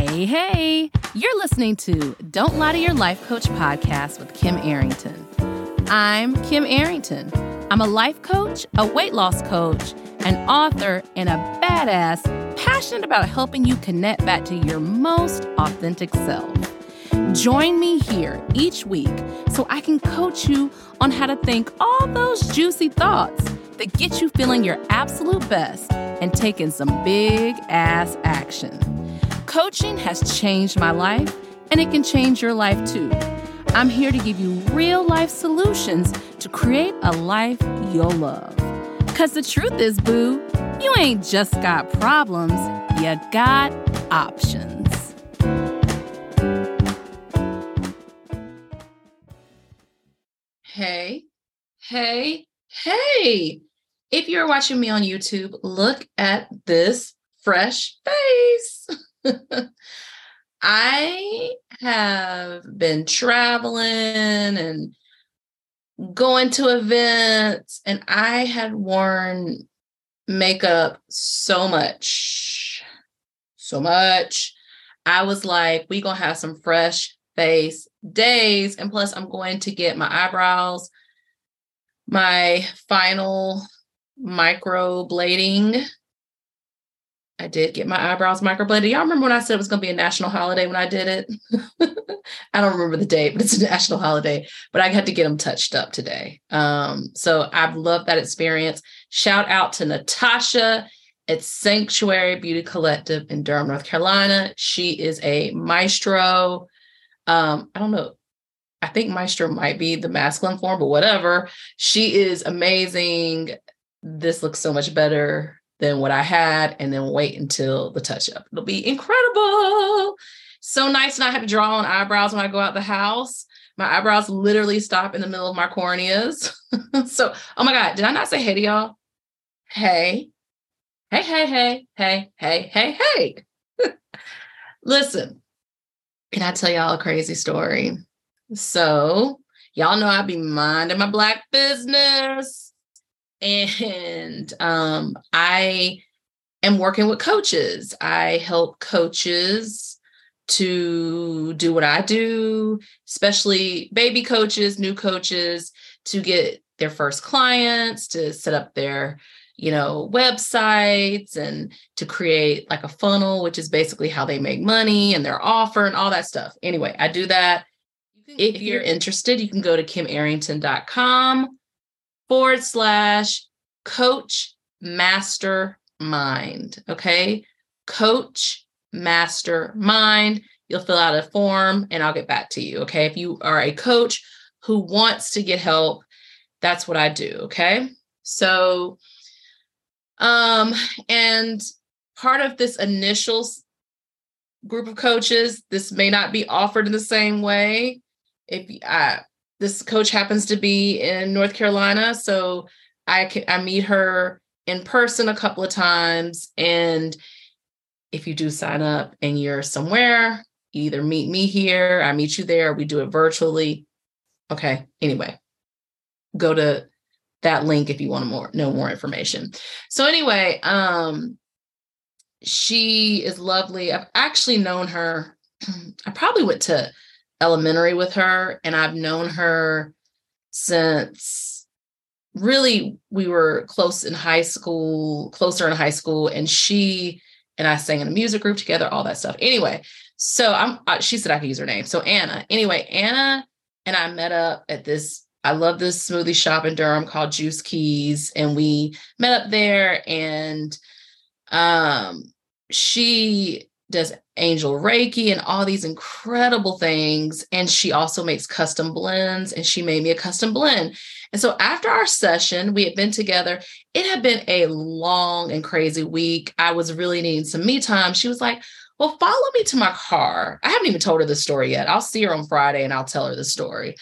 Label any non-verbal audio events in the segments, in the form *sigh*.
Hey, hey, you're listening to Don't Lie to Your Life Coach podcast with Kim Arrington. I'm Kim Arrington. I'm a life coach, a weight loss coach, an author, and a badass passionate about helping you connect back to your most authentic self. Join me here each week so I can coach you on how to think all those juicy thoughts that get you feeling your absolute best and taking some big ass action. Coaching has changed my life, and it can change your life too. I'm here to give you real life solutions to create a life you'll love. Because the truth is, boo, you ain't just got problems, you got options. Hey, hey, hey. If you're watching me on YouTube, look at this fresh face. *laughs* *laughs* I have been traveling and going to events, and I had worn makeup so much, so much. I was like, we gonna have some fresh face days. And plus, I'm going to get my eyebrows, my final micro blading I did get my eyebrows microbladed. Y'all remember when I said it was going to be a national holiday when I did it? *laughs* I don't remember the date, but it's a national holiday. But I had to get them touched up today. Um, so I've loved that experience. Shout out to Natasha at Sanctuary Beauty Collective in Durham, North Carolina. She is a maestro. Um, I don't know. I think maestro might be the masculine form, but whatever. She is amazing. This looks so much better than what I had, and then wait until the touch up. It'll be incredible. So nice not have to draw on eyebrows when I go out the house. My eyebrows literally stop in the middle of my corneas. *laughs* so, oh my God, did I not say hey to y'all? Hey, hey, hey, hey, hey, hey, hey, hey. *laughs* Listen, can I tell y'all a crazy story? So, y'all know I be minding my black business and um, I am working with coaches. I help coaches to do what I do, especially baby coaches, new coaches to get their first clients, to set up their you know websites and to create like a funnel which is basically how they make money and their offer and all that stuff. Anyway i do that. If you're interested you can go to kimarrington.com forward slash coach mastermind. Okay. Coach mastermind. You'll fill out a form and I'll get back to you. Okay. If you are a coach who wants to get help, that's what I do. Okay. So, um, and part of this initial group of coaches, this may not be offered in the same way. If I, this coach happens to be in North Carolina, so I can I meet her in person a couple of times. And if you do sign up and you're somewhere, you either meet me here, I meet you there, we do it virtually. Okay. Anyway, go to that link if you want to more know more information. So anyway, um she is lovely. I've actually known her. *clears throat* I probably went to elementary with her and I've known her since really we were close in high school, closer in high school, and she and I sang in a music group together, all that stuff. Anyway, so I'm uh, she said I could use her name. So Anna. Anyway, Anna and I met up at this I love this smoothie shop in Durham called Juice Keys and we met up there and um she does angel reiki and all these incredible things and she also makes custom blends and she made me a custom blend and so after our session, we had been together. It had been a long and crazy week. I was really needing some me time. She was like, Well, follow me to my car. I haven't even told her the story yet. I'll see her on Friday and I'll tell her the story.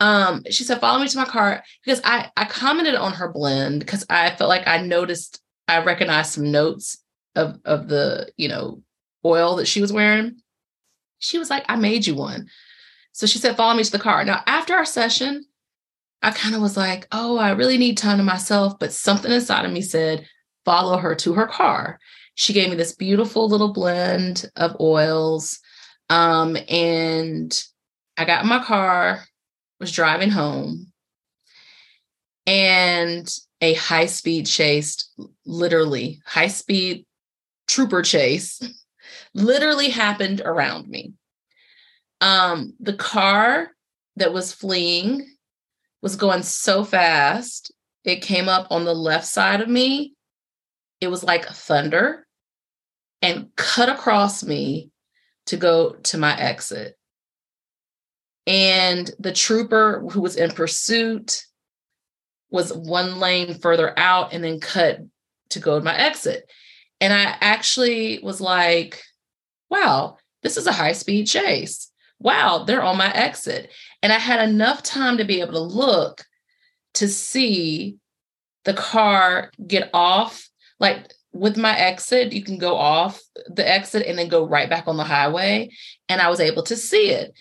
Um, she said, Follow me to my car because I, I commented on her blend because I felt like I noticed, I recognized some notes of, of the, you know, oil that she was wearing. She was like, I made you one. So she said, Follow me to the car. Now, after our session, I kind of was like, oh, I really need time to myself. But something inside of me said, follow her to her car. She gave me this beautiful little blend of oils. Um, and I got in my car, was driving home, and a high speed chase, literally high speed trooper chase, literally happened around me. Um, the car that was fleeing was going so fast, it came up on the left side of me. It was like thunder and cut across me to go to my exit. And the trooper who was in pursuit was one lane further out and then cut to go to my exit. And I actually was like, wow, this is a high speed chase. Wow, they're on my exit. And I had enough time to be able to look to see the car get off. Like with my exit, you can go off the exit and then go right back on the highway. And I was able to see it.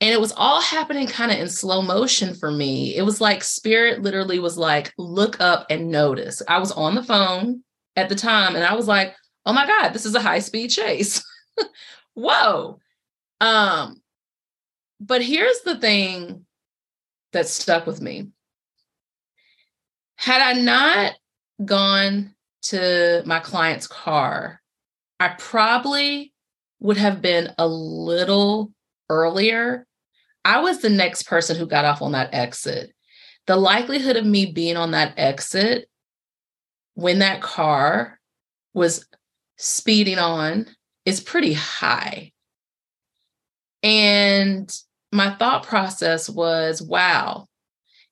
And it was all happening kind of in slow motion for me. It was like spirit literally was like, look up and notice. I was on the phone at the time and I was like, oh my God, this is a high speed chase. *laughs* Whoa. Um, but here's the thing that stuck with me. Had I not gone to my client's car, I probably would have been a little earlier I was the next person who got off on that exit. The likelihood of me being on that exit when that car was speeding on is pretty high. And my thought process was wow,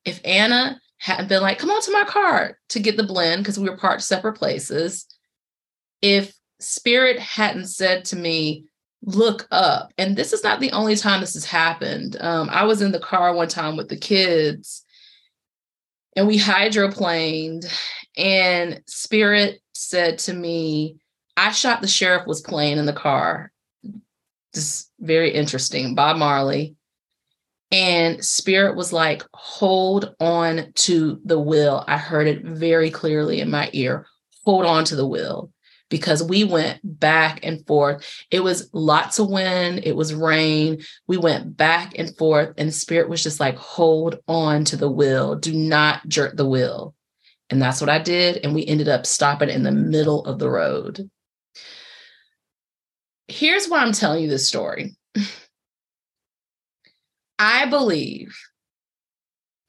if Anna hadn't been like, come on to my car to get the blend because we were parked separate places, if Spirit hadn't said to me, look up. And this is not the only time this has happened. Um, I was in the car one time with the kids and we hydroplaned, and Spirit said to me, I shot the sheriff was playing in the car. Just very interesting. Bob Marley. And Spirit was like, hold on to the will. I heard it very clearly in my ear. Hold on to the wheel because we went back and forth. It was lots of wind, it was rain. We went back and forth, and Spirit was just like, hold on to the wheel, do not jerk the wheel. And that's what I did. And we ended up stopping in the middle of the road. Here's why I'm telling you this story. *laughs* I believe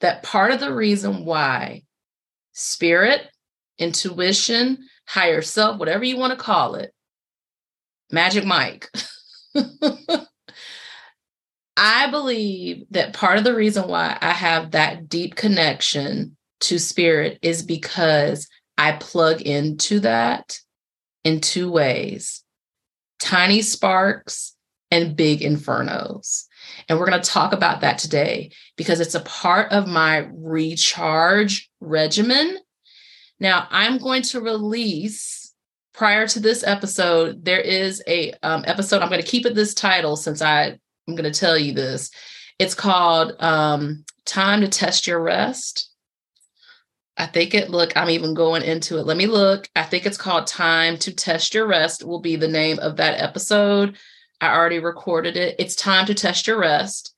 that part of the reason why spirit, intuition, higher self, whatever you want to call it, Magic Mike. *laughs* I believe that part of the reason why I have that deep connection to spirit is because I plug into that in two ways tiny sparks and big infernos. And we're going to talk about that today because it's a part of my recharge regimen now, I'm going to release prior to this episode. There is a um, episode. I'm going to keep it this title since I I'm going to tell you this. It's called um, "Time to Test Your Rest." I think it. Look, I'm even going into it. Let me look. I think it's called "Time to Test Your Rest." Will be the name of that episode. I already recorded it. It's time to test your rest.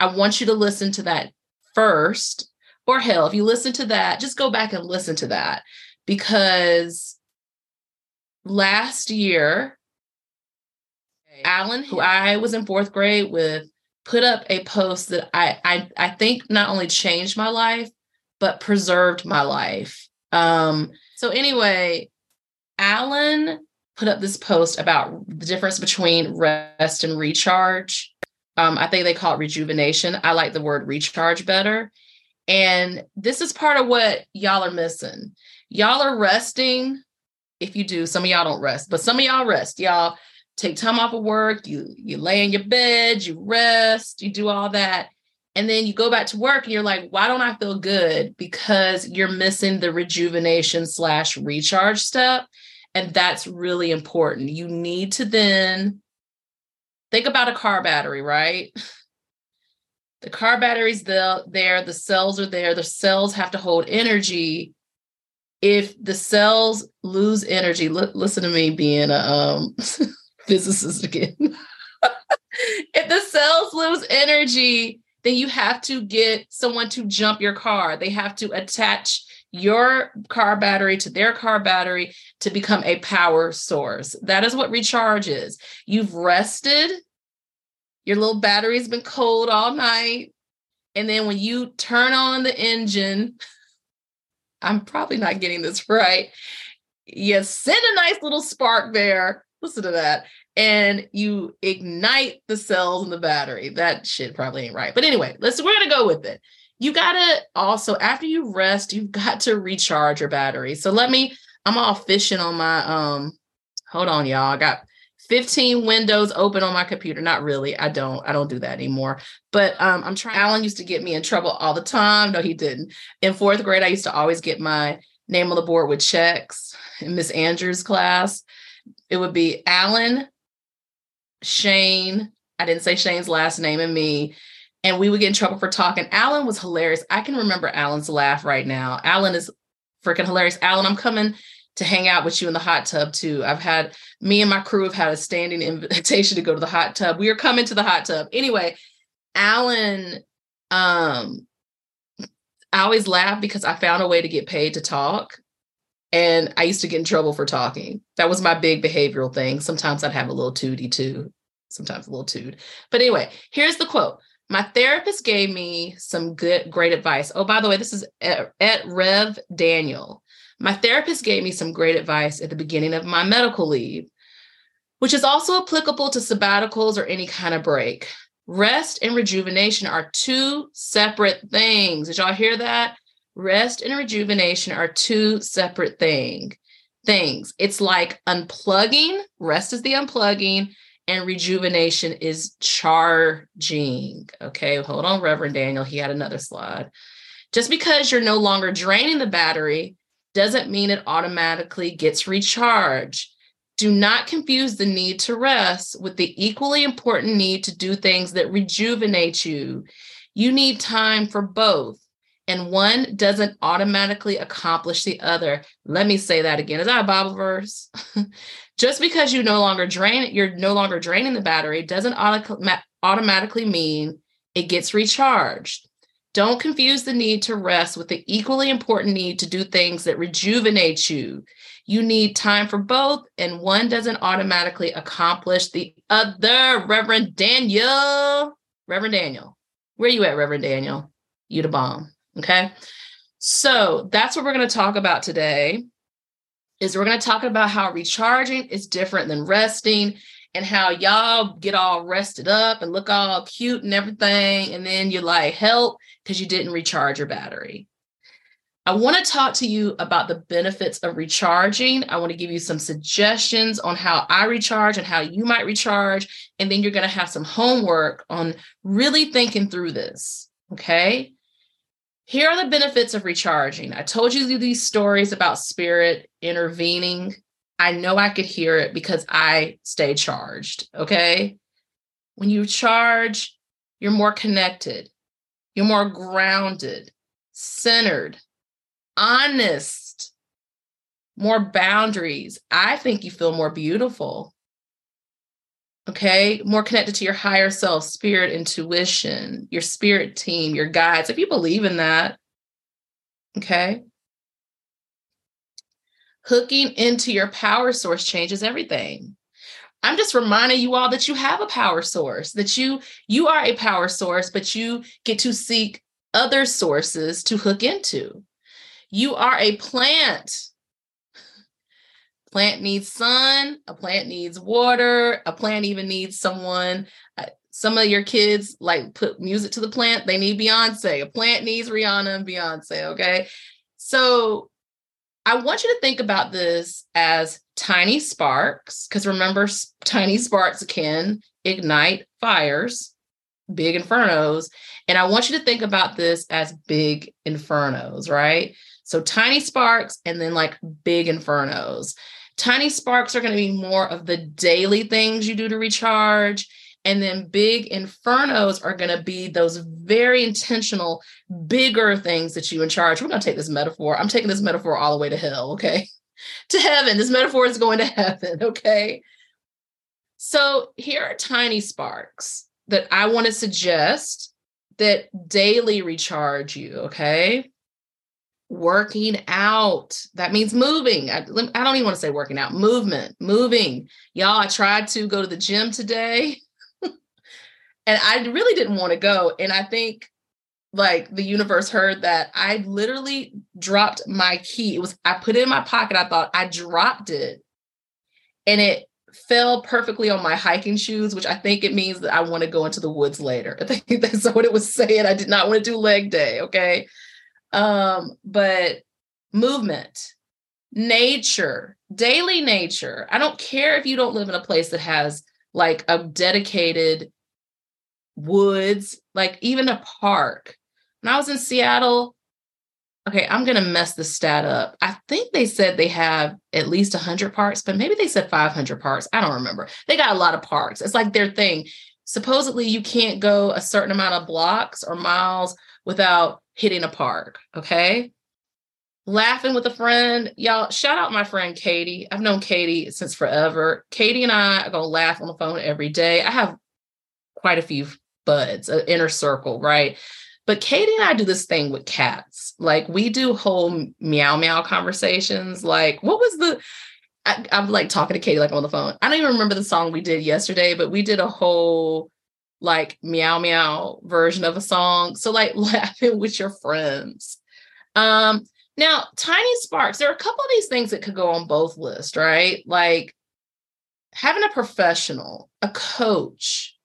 I want you to listen to that first or hell, if you listen to that, just go back and listen to that because last year, Alan, who I was in fourth grade with, put up a post that I I, I think not only changed my life, but preserved my life. Um, so anyway, Alan put up this post about the difference between rest and recharge. Um, I think they call it rejuvenation. I like the word recharge better. And this is part of what y'all are missing. Y'all are resting. If you do, some of y'all don't rest, but some of y'all rest. Y'all take time off of work, you you lay in your bed, you rest, you do all that. And then you go back to work and you're like, why don't I feel good? Because you're missing the rejuvenation slash recharge step. And that's really important. You need to then think about a car battery, right? *laughs* the car battery's there, the cells are there, the cells have to hold energy. if the cells lose energy, l- listen to me being a um, *laughs* physicist again. *laughs* if the cells lose energy, then you have to get someone to jump your car. They have to attach your car battery to their car battery to become a power source. That is what recharge is. You've rested, your little battery's been cold all night. And then when you turn on the engine, I'm probably not getting this *laughs* right. You send a nice little spark there. Listen to that. And you ignite the cells in the battery. That shit probably ain't right. But anyway, let's we're gonna go with it you gotta also after you rest you've got to recharge your battery so let me i'm all fishing on my um hold on y'all i got 15 windows open on my computer not really i don't i don't do that anymore but um i'm trying alan used to get me in trouble all the time no he didn't in fourth grade i used to always get my name on the board with checks in miss andrews class it would be alan shane i didn't say shane's last name and me and we would get in trouble for talking. Alan was hilarious. I can remember Alan's laugh right now. Alan is freaking hilarious. Alan, I'm coming to hang out with you in the hot tub too. I've had me and my crew have had a standing invitation to go to the hot tub. We are coming to the hot tub. Anyway, Alan, um, I always laugh because I found a way to get paid to talk. And I used to get in trouble for talking. That was my big behavioral thing. Sometimes I'd have a little tooty too. Sometimes a little toot. But anyway, here's the quote my therapist gave me some good, great advice. Oh, by the way, this is at, at Rev Daniel. My therapist gave me some great advice at the beginning of my medical leave, which is also applicable to sabbaticals or any kind of break. Rest and rejuvenation are two separate things. Did y'all hear that? Rest and rejuvenation are two separate thing, things. It's like unplugging, rest is the unplugging, and rejuvenation is charging. Okay, hold on, Reverend Daniel. He had another slide. Just because you're no longer draining the battery doesn't mean it automatically gets recharged. Do not confuse the need to rest with the equally important need to do things that rejuvenate you. You need time for both, and one doesn't automatically accomplish the other. Let me say that again. Is that a Bible verse? *laughs* just because you no longer drain you're no longer draining the battery doesn't automatically mean it gets recharged don't confuse the need to rest with the equally important need to do things that rejuvenate you. You need time for both and one doesn't automatically accomplish the other. Reverend daniel. Reverend daniel. Where you at reverend daniel? You the bomb okay? So that's what we're going to talk about today is we're going to talk about how recharging is different than resting and how y'all get all rested up and look all cute and everything. And then you're like, help, because you didn't recharge your battery. I want to talk to you about the benefits of recharging. I want to give you some suggestions on how I recharge and how you might recharge. And then you're going to have some homework on really thinking through this. Okay. Here are the benefits of recharging. I told you these stories about spirit intervening. I know I could hear it because I stay charged. Okay. When you charge, you're more connected, you're more grounded, centered, honest, more boundaries. I think you feel more beautiful okay more connected to your higher self spirit intuition your spirit team your guides if you believe in that okay hooking into your power source changes everything. I'm just reminding you all that you have a power source that you you are a power source but you get to seek other sources to hook into. You are a plant. Plant needs sun a plant needs water a plant even needs someone uh, some of your kids like put music to the plant they need beyonce a plant needs rihanna and beyonce okay? So i want you to think about this as tiny sparks because remember tiny sparks can ignite fires big infernos and i want you to think about this as big infernos right so tiny sparks and then like big infernos Tiny sparks are going to be more of the daily things you do to recharge. And then big infernos are going to be those very intentional, bigger things that you in charge. We're going to take this metaphor. I'm taking this metaphor all the way to hell, okay? *laughs* to heaven. This metaphor is going to heaven, *laughs* okay? So here are tiny sparks that I want to suggest that daily recharge you, okay? Working out. That means moving. I, I don't even want to say working out, movement, moving. Y'all, I tried to go to the gym today and I really didn't want to go. And I think like the universe heard that I literally dropped my key. It was, I put it in my pocket. I thought I dropped it and it fell perfectly on my hiking shoes, which I think it means that I want to go into the woods later. *laughs* I think that's what it was saying. I did not want to do leg day. Okay. Um, but movement, nature, daily nature. I don't care if you don't live in a place that has like a dedicated woods, like even a park. When I was in Seattle, okay, I'm going to mess the stat up. I think they said they have at least 100 parks, but maybe they said 500 parks. I don't remember. They got a lot of parks. It's like their thing. Supposedly, you can't go a certain amount of blocks or miles without hitting a park. Okay. Laughing with a friend. Y'all, shout out my friend Katie. I've known Katie since forever. Katie and I are going to laugh on the phone every day. I have quite a few buds, an inner circle, right? But Katie and I do this thing with cats. Like we do whole meow meow conversations. Like, what was the I, am like talking to Katie like on the phone. I don't even remember the song we did yesterday, but we did a whole like meow meow version of a song. So like *laughs* laughing with your friends. Um now tiny sparks, there are a couple of these things that could go on both lists, right? Like having a professional, a coach,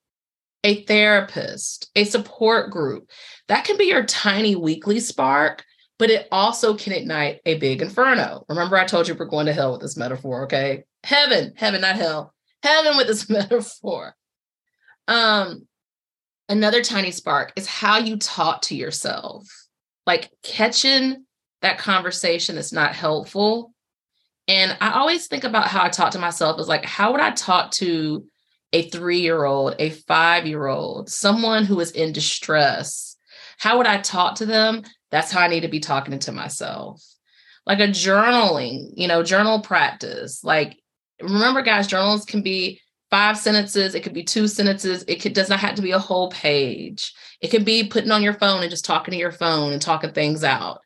a therapist, a support group. That can be your tiny weekly spark, but it also can ignite a big inferno. Remember, I told you we're going to hell with this metaphor, okay? Heaven, heaven, not hell. Heaven with this *laughs* metaphor. Um, another tiny spark is how you talk to yourself, like catching that conversation that's not helpful. And I always think about how I talk to myself is like, how would I talk to a three year old, a five year old, someone who is in distress, how would I talk to them? That's how I need to be talking to myself. Like a journaling, you know, journal practice. Like, remember, guys, journals can be five sentences, it could be two sentences, it could, does not have to be a whole page. It could be putting on your phone and just talking to your phone and talking things out.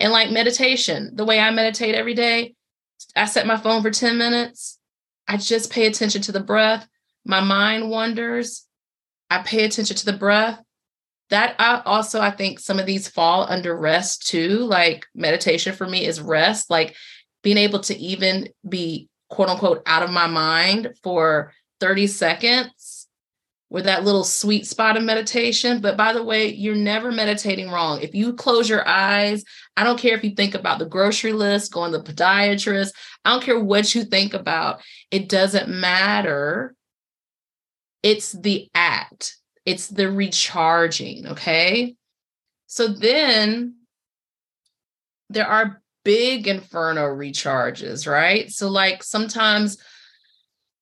And like meditation, the way I meditate every day, I set my phone for 10 minutes. I just pay attention to the breath my mind wanders, I pay attention to the breath. That I also I think some of these fall under rest too. Like meditation for me is rest, like being able to even be quote unquote out of my mind for 30 seconds with that little sweet spot of meditation. But by the way, you're never meditating wrong. If you close your eyes, I don't care if you think about the grocery list, going to the podiatrist, I don't care what you think about. It doesn't matter it's the act, it's the recharging. Okay. So then there are big inferno recharges, right? So, like sometimes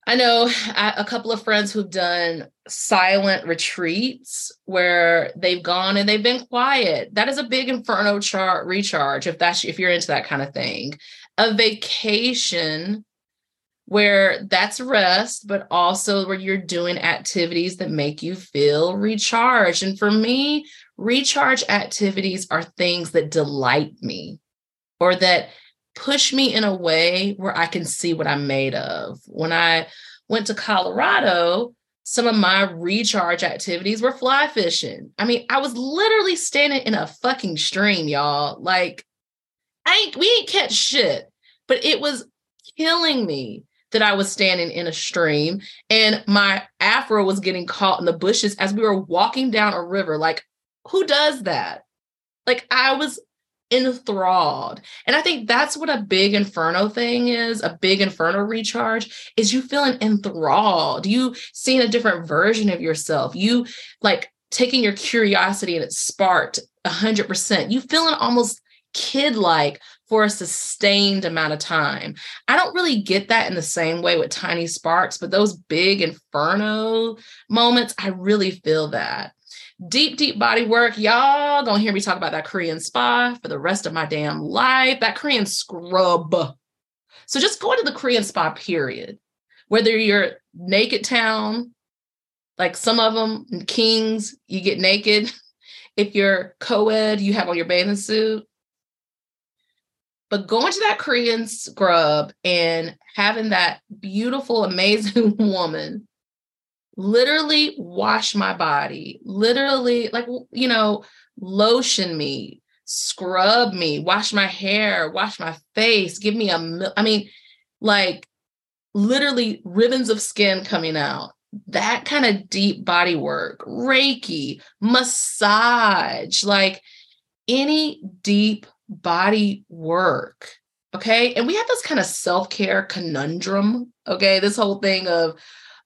I know a couple of friends who've done silent retreats where they've gone and they've been quiet. That is a big inferno chart recharge if that's if you're into that kind of thing. A vacation where that's rest, but also where you're doing activities that make you feel recharged. And for me, recharge activities are things that delight me or that push me in a way where I can see what I'm made of. When I went to Colorado, some of my recharge activities were fly fishing. I mean, I was literally standing in a fucking stream, y'all. Like, I ain't, we ain't catch shit, but it was killing me that I was standing in a stream and my afro was getting caught in the bushes as we were walking down a river. Like, who does that? Like, I was enthralled. And I think that's what a big inferno thing is a big inferno recharge is you feeling enthralled. You seeing a different version of yourself. You like taking your curiosity and it sparked 100%. You feeling almost kid like for a sustained amount of time. I don't really get that in the same way with tiny sparks, but those big inferno moments, I really feel that. Deep, deep body work. Y'all gonna hear me talk about that Korean spa for the rest of my damn life. That Korean scrub. So just go into the Korean spa, period. Whether you're naked town, like some of them, kings, you get naked. *laughs* If you're co ed, you have on your bathing suit but going to that Korean scrub and having that beautiful, amazing *laughs* woman literally wash my body, literally, like, you know, lotion me, scrub me, wash my hair, wash my face, give me a, I mean, like, literally ribbons of skin coming out. That kind of deep body work, Reiki, massage, like any deep body work. Okay. And we have this kind of self care conundrum. Okay. This whole thing of,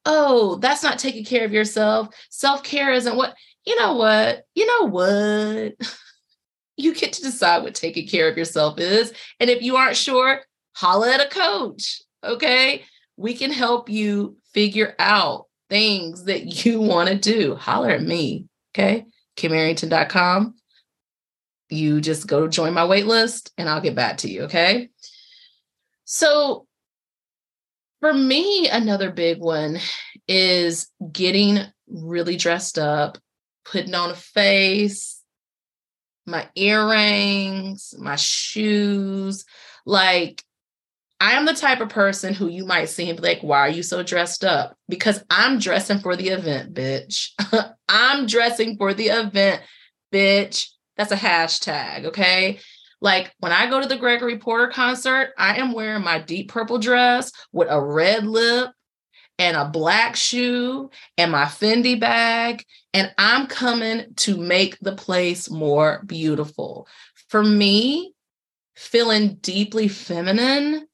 oh, that's not taking care of yourself. Self care isn't what, you know what? You know what? *laughs* you get to decide what taking care of yourself is. And if you aren't sure, holla at a coach. Okay. We can help you figure out things that *laughs* you want to do. Holler at me. Okay. KimArrington.com you just go join my wait list and I'll get back to you. Okay. So for me, another big one is getting really dressed up, putting on a face, my earrings, my shoes. Like, I am the type of person who you might see and be like, why are you so dressed up? Because I'm dressing for the event, bitch. *laughs* I'm dressing for the event, bitch. That's a hashtag, okay? Like when I go to the Gregory Porter concert, I am wearing my deep purple dress with a red lip and a black shoe and my Fendi bag. And I'm coming to make the place more beautiful. For me, feeling deeply feminine,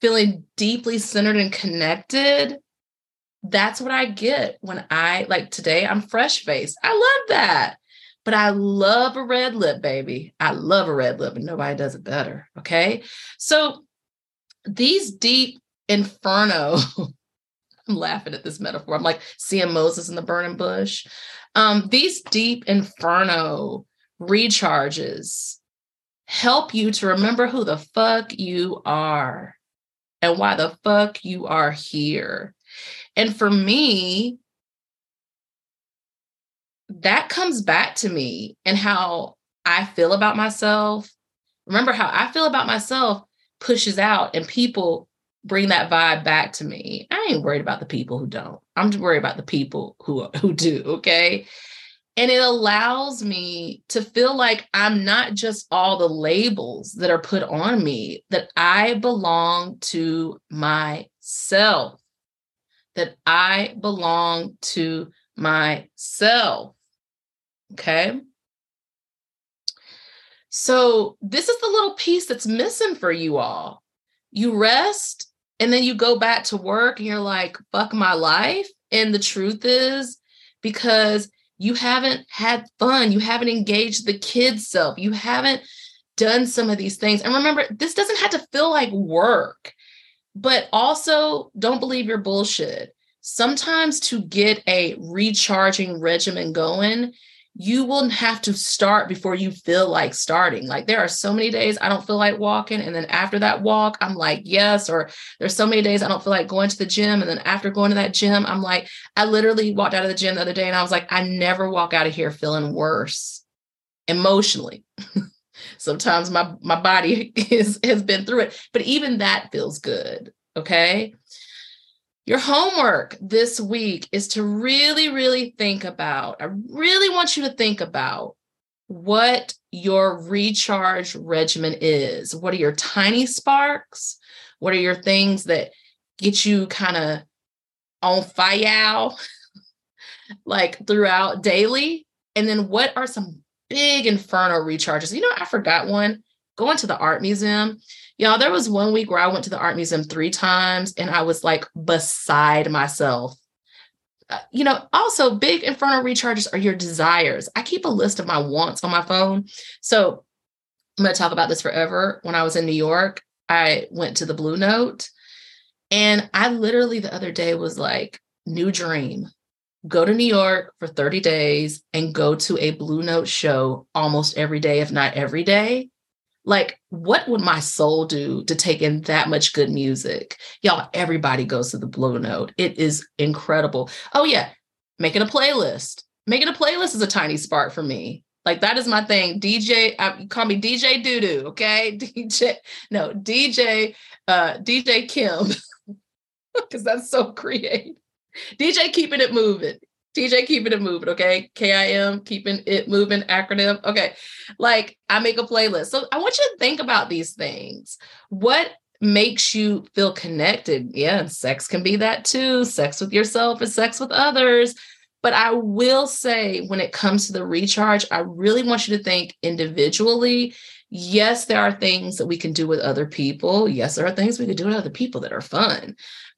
feeling deeply centered and connected, that's what I get when I like today, I'm fresh faced. I love that. But I love a red lip, baby. I love a red lip, and nobody does it better. Okay. So these deep inferno, *laughs* I'm laughing at this metaphor. I'm like seeing Moses in the burning bush. Um, these deep inferno recharges help you to remember who the fuck you are and why the fuck you are here. And for me, that comes back to me and how I feel about myself. Remember how I feel about myself pushes out and people bring that vibe back to me. I ain't worried about the people who don't. I'm just worried about the people who who do, okay? And it allows me to feel like I'm not just all the labels that are put on me, that I belong to myself, that I belong to myself. Okay. So, this is the little piece that's missing for you all. You rest and then you go back to work and you're like, fuck my life. And the truth is, because you haven't had fun, you haven't engaged the kid's self, you haven't done some of these things. And remember, this doesn't have to feel like work, but also don't believe your bullshit. Sometimes to get a recharging regimen going, you will have to start before you feel like starting. Like there are so many days I don't feel like walking. And then after that walk, I'm like, yes. Or there's so many days I don't feel like going to the gym. And then after going to that gym, I'm like, I literally walked out of the gym the other day and I was like, I never walk out of here feeling worse emotionally. *laughs* Sometimes my my body *laughs* is, has been through it, but even that feels good. Okay. Your homework this week is to really, really think about, I really want you to think about what your recharge regimen is. What are your tiny sparks? What are your things that get you kind of on fire *laughs* like throughout daily? And then what are some big inferno recharges? You know, I forgot one. Going to the art museum. Y'all, there was one week where I went to the art museum three times and I was like beside myself. Uh, you know, also big inferno recharges are your desires. I keep a list of my wants on my phone. So I'm going to talk about this forever. When I was in New York, I went to the Blue Note and I literally the other day was like, new dream. Go to New York for 30 days and go to a Blue Note show almost every day, if not every day. Like, what would my soul do to take in that much good music? Y'all, everybody goes to the Blue Note. It is incredible. Oh, yeah, making a playlist. Making a playlist is a tiny spark for me. Like that is my thing. DJ, uh, call me DJ Doodoo, okay? *laughs* DJ, no, DJ, uh, DJ Kim, *laughs* because that's so creative. DJ keeping it moving. DJ keeping it moving, okay? KIM keeping it moving acronym. Okay. Like I make a playlist. So I want you to think about these things. What makes you feel connected? Yeah, sex can be that too. Sex with yourself and sex with others. But I will say, when it comes to the recharge, I really want you to think individually. Yes, there are things that we can do with other people. Yes, there are things we can do with other people that are fun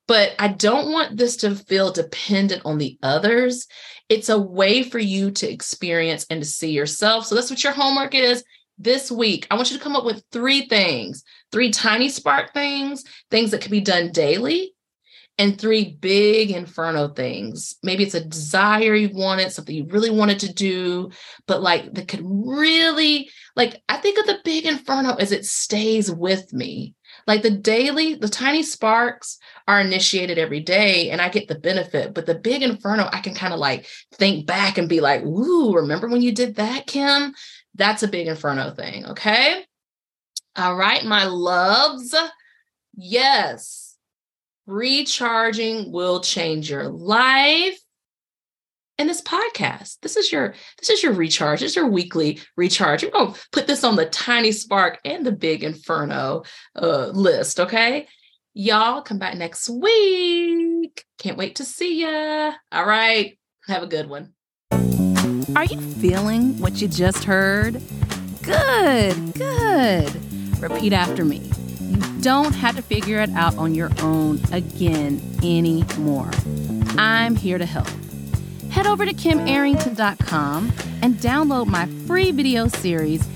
but I don't want this to feel dependent on the others. It's a way for you to experience and to see yourself. So that's what your homework is this week. I want you to come up with three things, three tiny spark things, things that can be done daily, and three big inferno things. Maybe it's a desire you wanted, something you really wanted to do, but like that could really, like, I think of the big inferno as it stays with me. Like the daily, the tiny sparks are initiated every day and I get the benefit. But the big inferno, I can kind of like think back and be like, ooh, remember when you did that, Kim? That's a big inferno thing. Okay. All right, my loves. Yes, recharging will change your life and this podcast. This is your this is your recharge. This is your weekly recharge. We're gonna put this on the tiny spark and the big inferno uh, list. Okay, y'all come back next week. Can't wait to see ya. All right, have a good one. Are you feeling what you just heard? Good, good. Repeat after me. You don't have to figure it out on your own again anymore. I'm here to help head over to kimarrington.com and download my free video series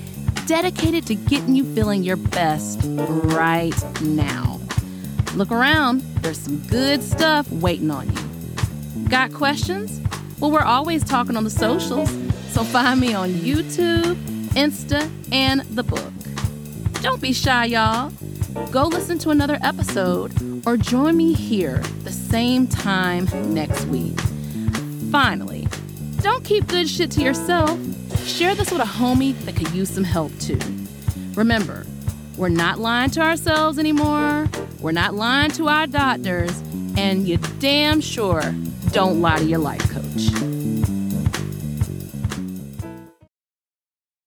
dedicated to getting you feeling your best right now. Look around, there's some good stuff waiting on you. Got questions? Well, we're always talking on the socials, so find me on YouTube, Insta, and the book. Don't be shy, y'all. Go listen to another episode or join me here the same time next week. Finally, don't keep good shit to yourself. Share this with a homie that could use some help too. Remember, we're not lying to ourselves anymore. We're not lying to our doctors. And you damn sure don't lie to your life coach.